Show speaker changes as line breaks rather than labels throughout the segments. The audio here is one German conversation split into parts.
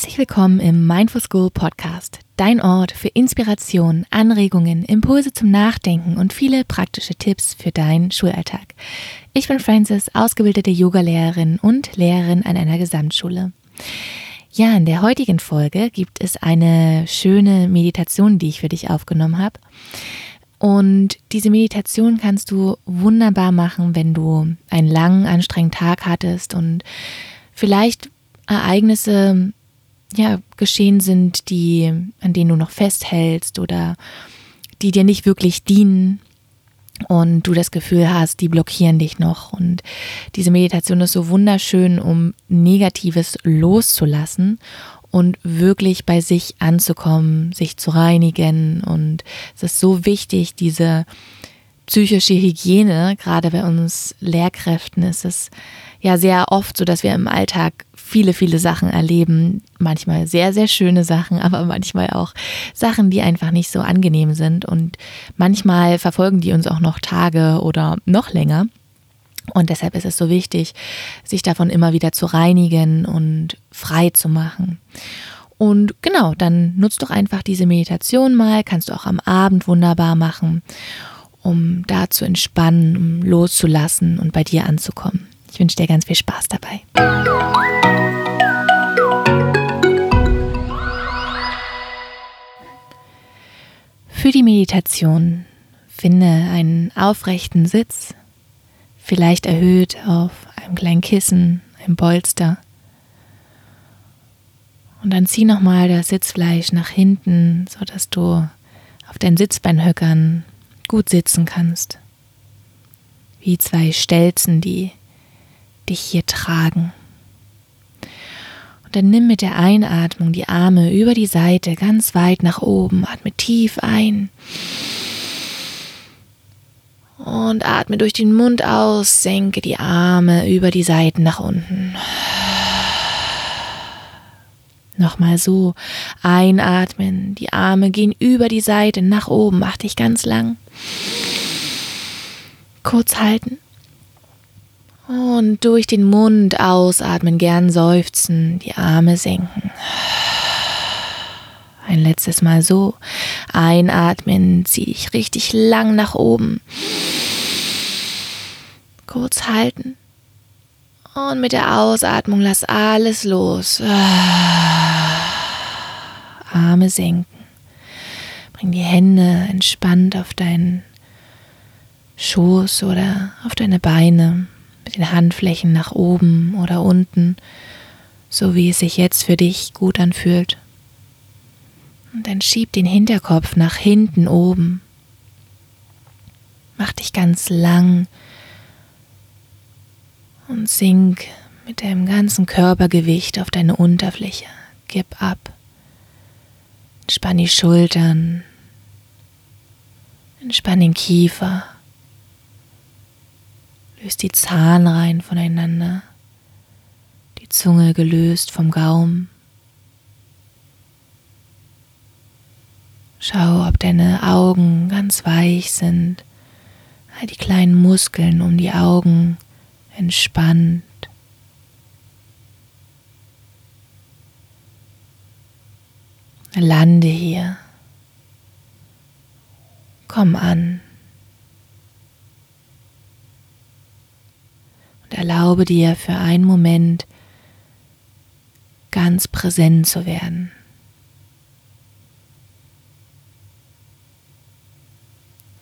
Herzlich willkommen im Mindful School Podcast, dein Ort für Inspiration, Anregungen, Impulse zum Nachdenken und viele praktische Tipps für deinen Schulalltag. Ich bin Francis, ausgebildete Yogalehrerin und Lehrerin an einer Gesamtschule. Ja, in der heutigen Folge gibt es eine schöne Meditation, die ich für dich aufgenommen habe. Und diese Meditation kannst du wunderbar machen, wenn du einen langen, anstrengenden Tag hattest und vielleicht Ereignisse ja, geschehen sind, die, an denen du noch festhältst oder die dir nicht wirklich dienen und du das Gefühl hast, die blockieren dich noch. Und diese Meditation ist so wunderschön, um Negatives loszulassen und wirklich bei sich anzukommen, sich zu reinigen. Und es ist so wichtig, diese psychische Hygiene, gerade bei uns Lehrkräften ist es ja sehr oft so, dass wir im Alltag viele, viele Sachen erleben. Manchmal sehr, sehr schöne Sachen, aber manchmal auch Sachen, die einfach nicht so angenehm sind. Und manchmal verfolgen die uns auch noch Tage oder noch länger. Und deshalb ist es so wichtig, sich davon immer wieder zu reinigen und frei zu machen. Und genau, dann nutzt doch einfach diese Meditation mal, kannst du auch am Abend wunderbar machen, um da zu entspannen, um loszulassen und bei dir anzukommen. Ich wünsche dir ganz viel Spaß dabei. Für die Meditation finde einen aufrechten Sitz, vielleicht erhöht auf einem kleinen Kissen, einem Bolster. Und dann zieh nochmal das Sitzfleisch nach hinten, sodass du auf deinen Sitzbeinhöckern gut sitzen kannst. Wie zwei Stelzen, die dich hier tragen. Und dann nimm mit der Einatmung die Arme über die Seite ganz weit nach oben, atme tief ein. Und atme durch den Mund aus, senke die Arme über die Seiten nach unten. Nochmal so. Einatmen. Die Arme gehen über die Seite nach oben. Mach dich ganz lang. Kurz halten. Und durch den Mund ausatmen, gern seufzen, die Arme senken. Ein letztes Mal so. Einatmen, zieh dich richtig lang nach oben. Kurz halten. Und mit der Ausatmung lass alles los. Arme senken. Bring die Hände entspannt auf deinen Schoß oder auf deine Beine mit den Handflächen nach oben oder unten, so wie es sich jetzt für dich gut anfühlt. Und dann schieb den Hinterkopf nach hinten oben. Mach dich ganz lang und sink mit deinem ganzen Körpergewicht auf deine Unterfläche. Gib ab. Entspann die Schultern. Entspann den Kiefer. Löst die Zahnreihen voneinander, die Zunge gelöst vom Gaum. Schau, ob deine Augen ganz weich sind, all die kleinen Muskeln um die Augen entspannt. Lande hier. Komm an. und erlaube dir für einen Moment ganz präsent zu werden.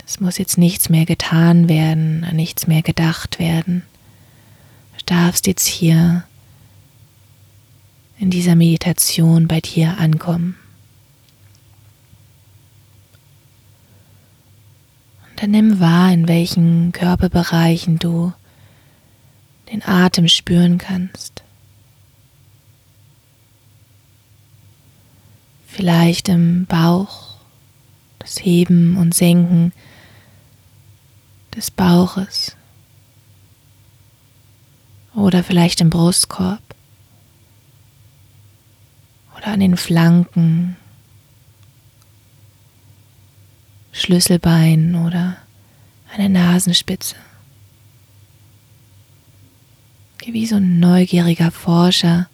Es muss jetzt nichts mehr getan werden, nichts mehr gedacht werden. Du darfst jetzt hier in dieser Meditation bei dir ankommen. Und dann nimm wahr, in welchen Körperbereichen du den Atem spüren kannst. Vielleicht im Bauch, das Heben und Senken des Bauches oder vielleicht im Brustkorb oder an den Flanken, Schlüsselbein oder an der Nasenspitze wie so ein neugieriger Forscher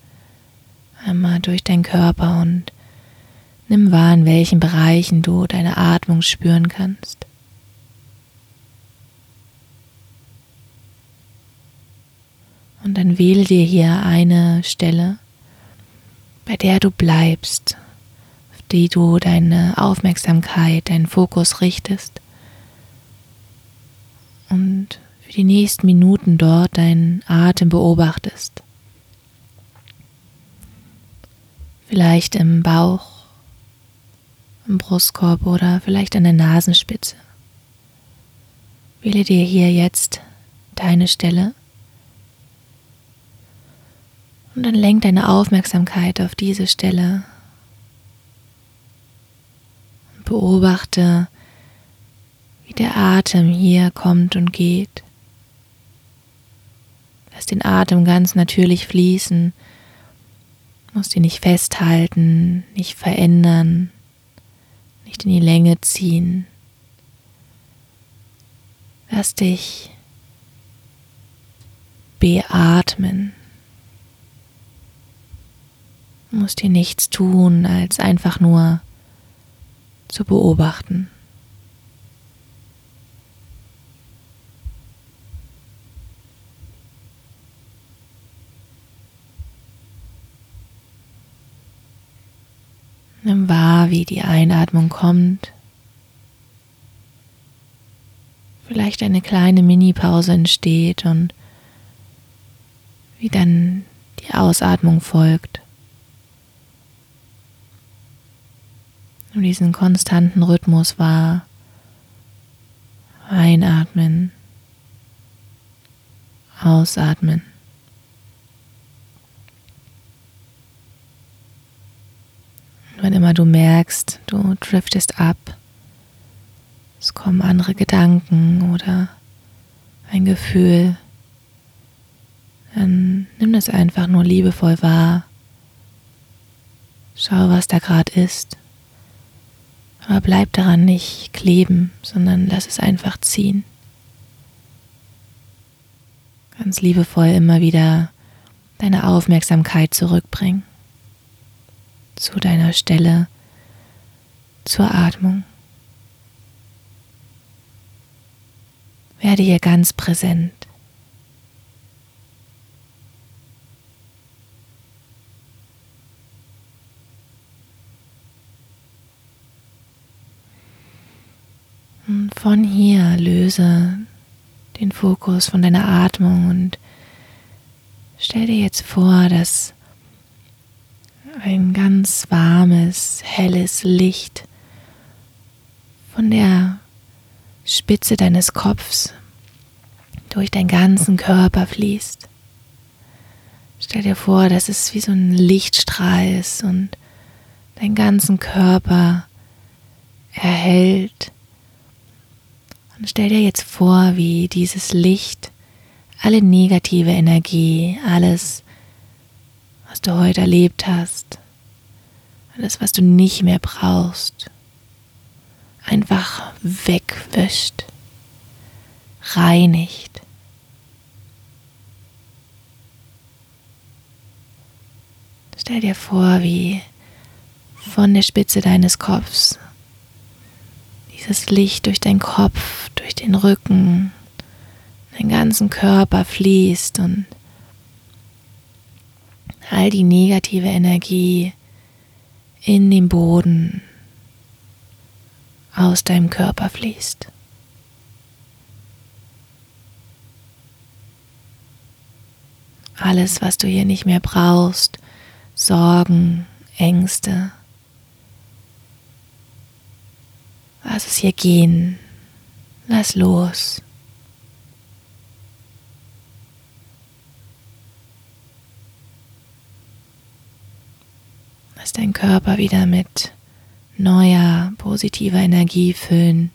einmal durch deinen Körper und nimm wahr, in welchen Bereichen du deine Atmung spüren kannst. Und dann wähle dir hier eine Stelle, bei der du bleibst, auf die du deine Aufmerksamkeit, deinen Fokus richtest und die nächsten Minuten dort deinen Atem beobachtest. Vielleicht im Bauch, im Brustkorb oder vielleicht an der Nasenspitze. Wähle dir hier jetzt deine Stelle und dann lenk deine Aufmerksamkeit auf diese Stelle. Und beobachte, wie der Atem hier kommt und geht. Lass den Atem ganz natürlich fließen. Musst ihn nicht festhalten, nicht verändern, nicht in die Länge ziehen. Lass dich beatmen musst hier nichts tun, als einfach nur zu beobachten. Nimm wahr, wie die Einatmung kommt. Vielleicht eine kleine Mini-Pause entsteht und wie dann die Ausatmung folgt. Nimm diesen konstanten Rhythmus wahr. Einatmen, ausatmen. Immer du merkst, du driftest ab, es kommen andere Gedanken oder ein Gefühl, dann nimm das einfach nur liebevoll wahr. Schau, was da gerade ist. Aber bleib daran nicht kleben, sondern lass es einfach ziehen. Ganz liebevoll immer wieder deine Aufmerksamkeit zurückbringen zu deiner Stelle, zur Atmung. Werde hier ganz präsent. Und von hier löse den Fokus von deiner Atmung und stell dir jetzt vor, dass ein ganz warmes, helles Licht von der Spitze deines Kopfs durch deinen ganzen Körper fließt. Stell dir vor, dass es wie so ein Lichtstrahl ist und deinen ganzen Körper erhält und stell dir jetzt vor, wie dieses Licht alle negative Energie, alles, du heute erlebt hast, alles, was du nicht mehr brauchst, einfach wegwischt, reinigt. Stell dir vor, wie von der Spitze deines Kopfs dieses Licht durch deinen Kopf, durch den Rücken, deinen ganzen Körper fließt und all die negative Energie in den Boden aus deinem Körper fließt. Alles, was du hier nicht mehr brauchst, Sorgen, Ängste, Lass es hier gehen. Lass los. Lass deinen Körper wieder mit neuer, positiver Energie füllen.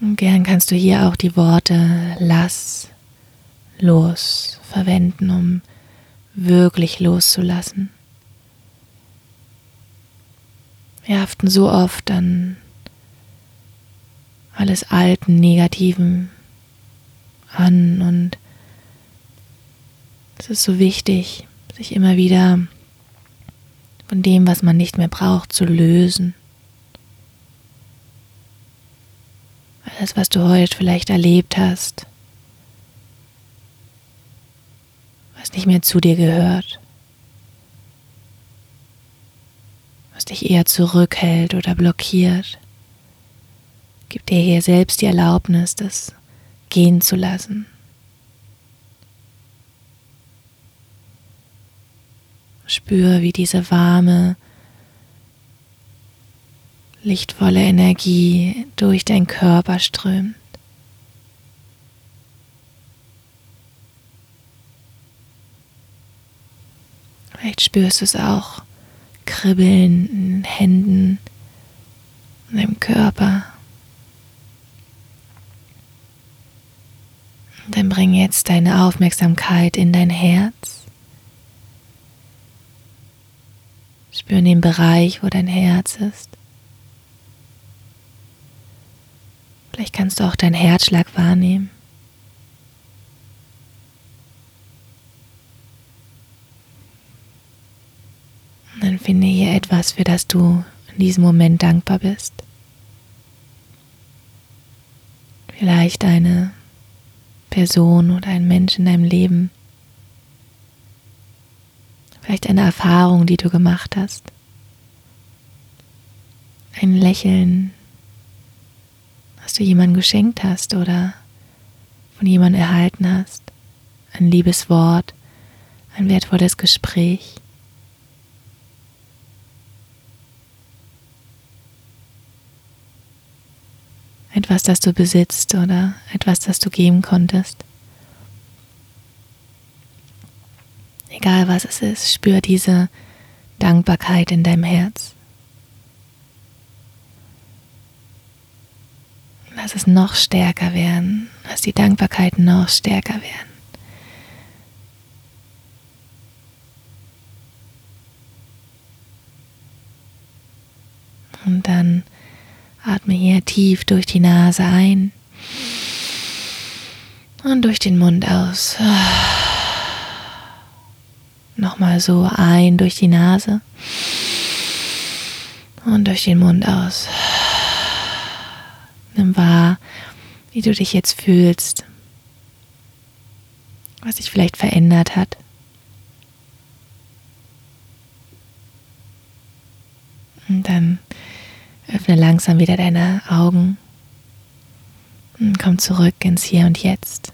Und gern kannst du hier auch die Worte lass los verwenden, um wirklich loszulassen. Wir haften so oft an alles alten, negativen an und es ist so wichtig, sich immer wieder von dem, was man nicht mehr braucht, zu lösen. Alles, was du heute vielleicht erlebt hast, was nicht mehr zu dir gehört, was dich eher zurückhält oder blockiert, gib dir hier selbst die Erlaubnis, das gehen zu lassen. Spür, wie diese warme, lichtvolle Energie durch deinen Körper strömt. Vielleicht spürst du es auch kribbeln in den Händen, in deinem Körper. Und dann bring jetzt deine Aufmerksamkeit in dein Herz. Spür in den Bereich, wo dein Herz ist. Vielleicht kannst du auch deinen Herzschlag wahrnehmen. Und dann finde hier etwas, für das du in diesem Moment dankbar bist. Vielleicht eine Person oder ein Mensch in deinem Leben. Vielleicht eine Erfahrung, die du gemacht hast. Ein Lächeln, was du jemandem geschenkt hast oder von jemandem erhalten hast. Ein liebes Wort, ein wertvolles Gespräch. Etwas, das du besitzt oder etwas, das du geben konntest. Egal was es ist, spür diese Dankbarkeit in deinem Herz. Lass es noch stärker werden, lass die Dankbarkeit noch stärker werden. Und dann atme hier tief durch die Nase ein und durch den Mund aus. Nochmal so ein durch die Nase und durch den Mund aus. Nimm wahr, wie du dich jetzt fühlst, was sich vielleicht verändert hat. Und dann öffne langsam wieder deine Augen und komm zurück ins Hier und Jetzt.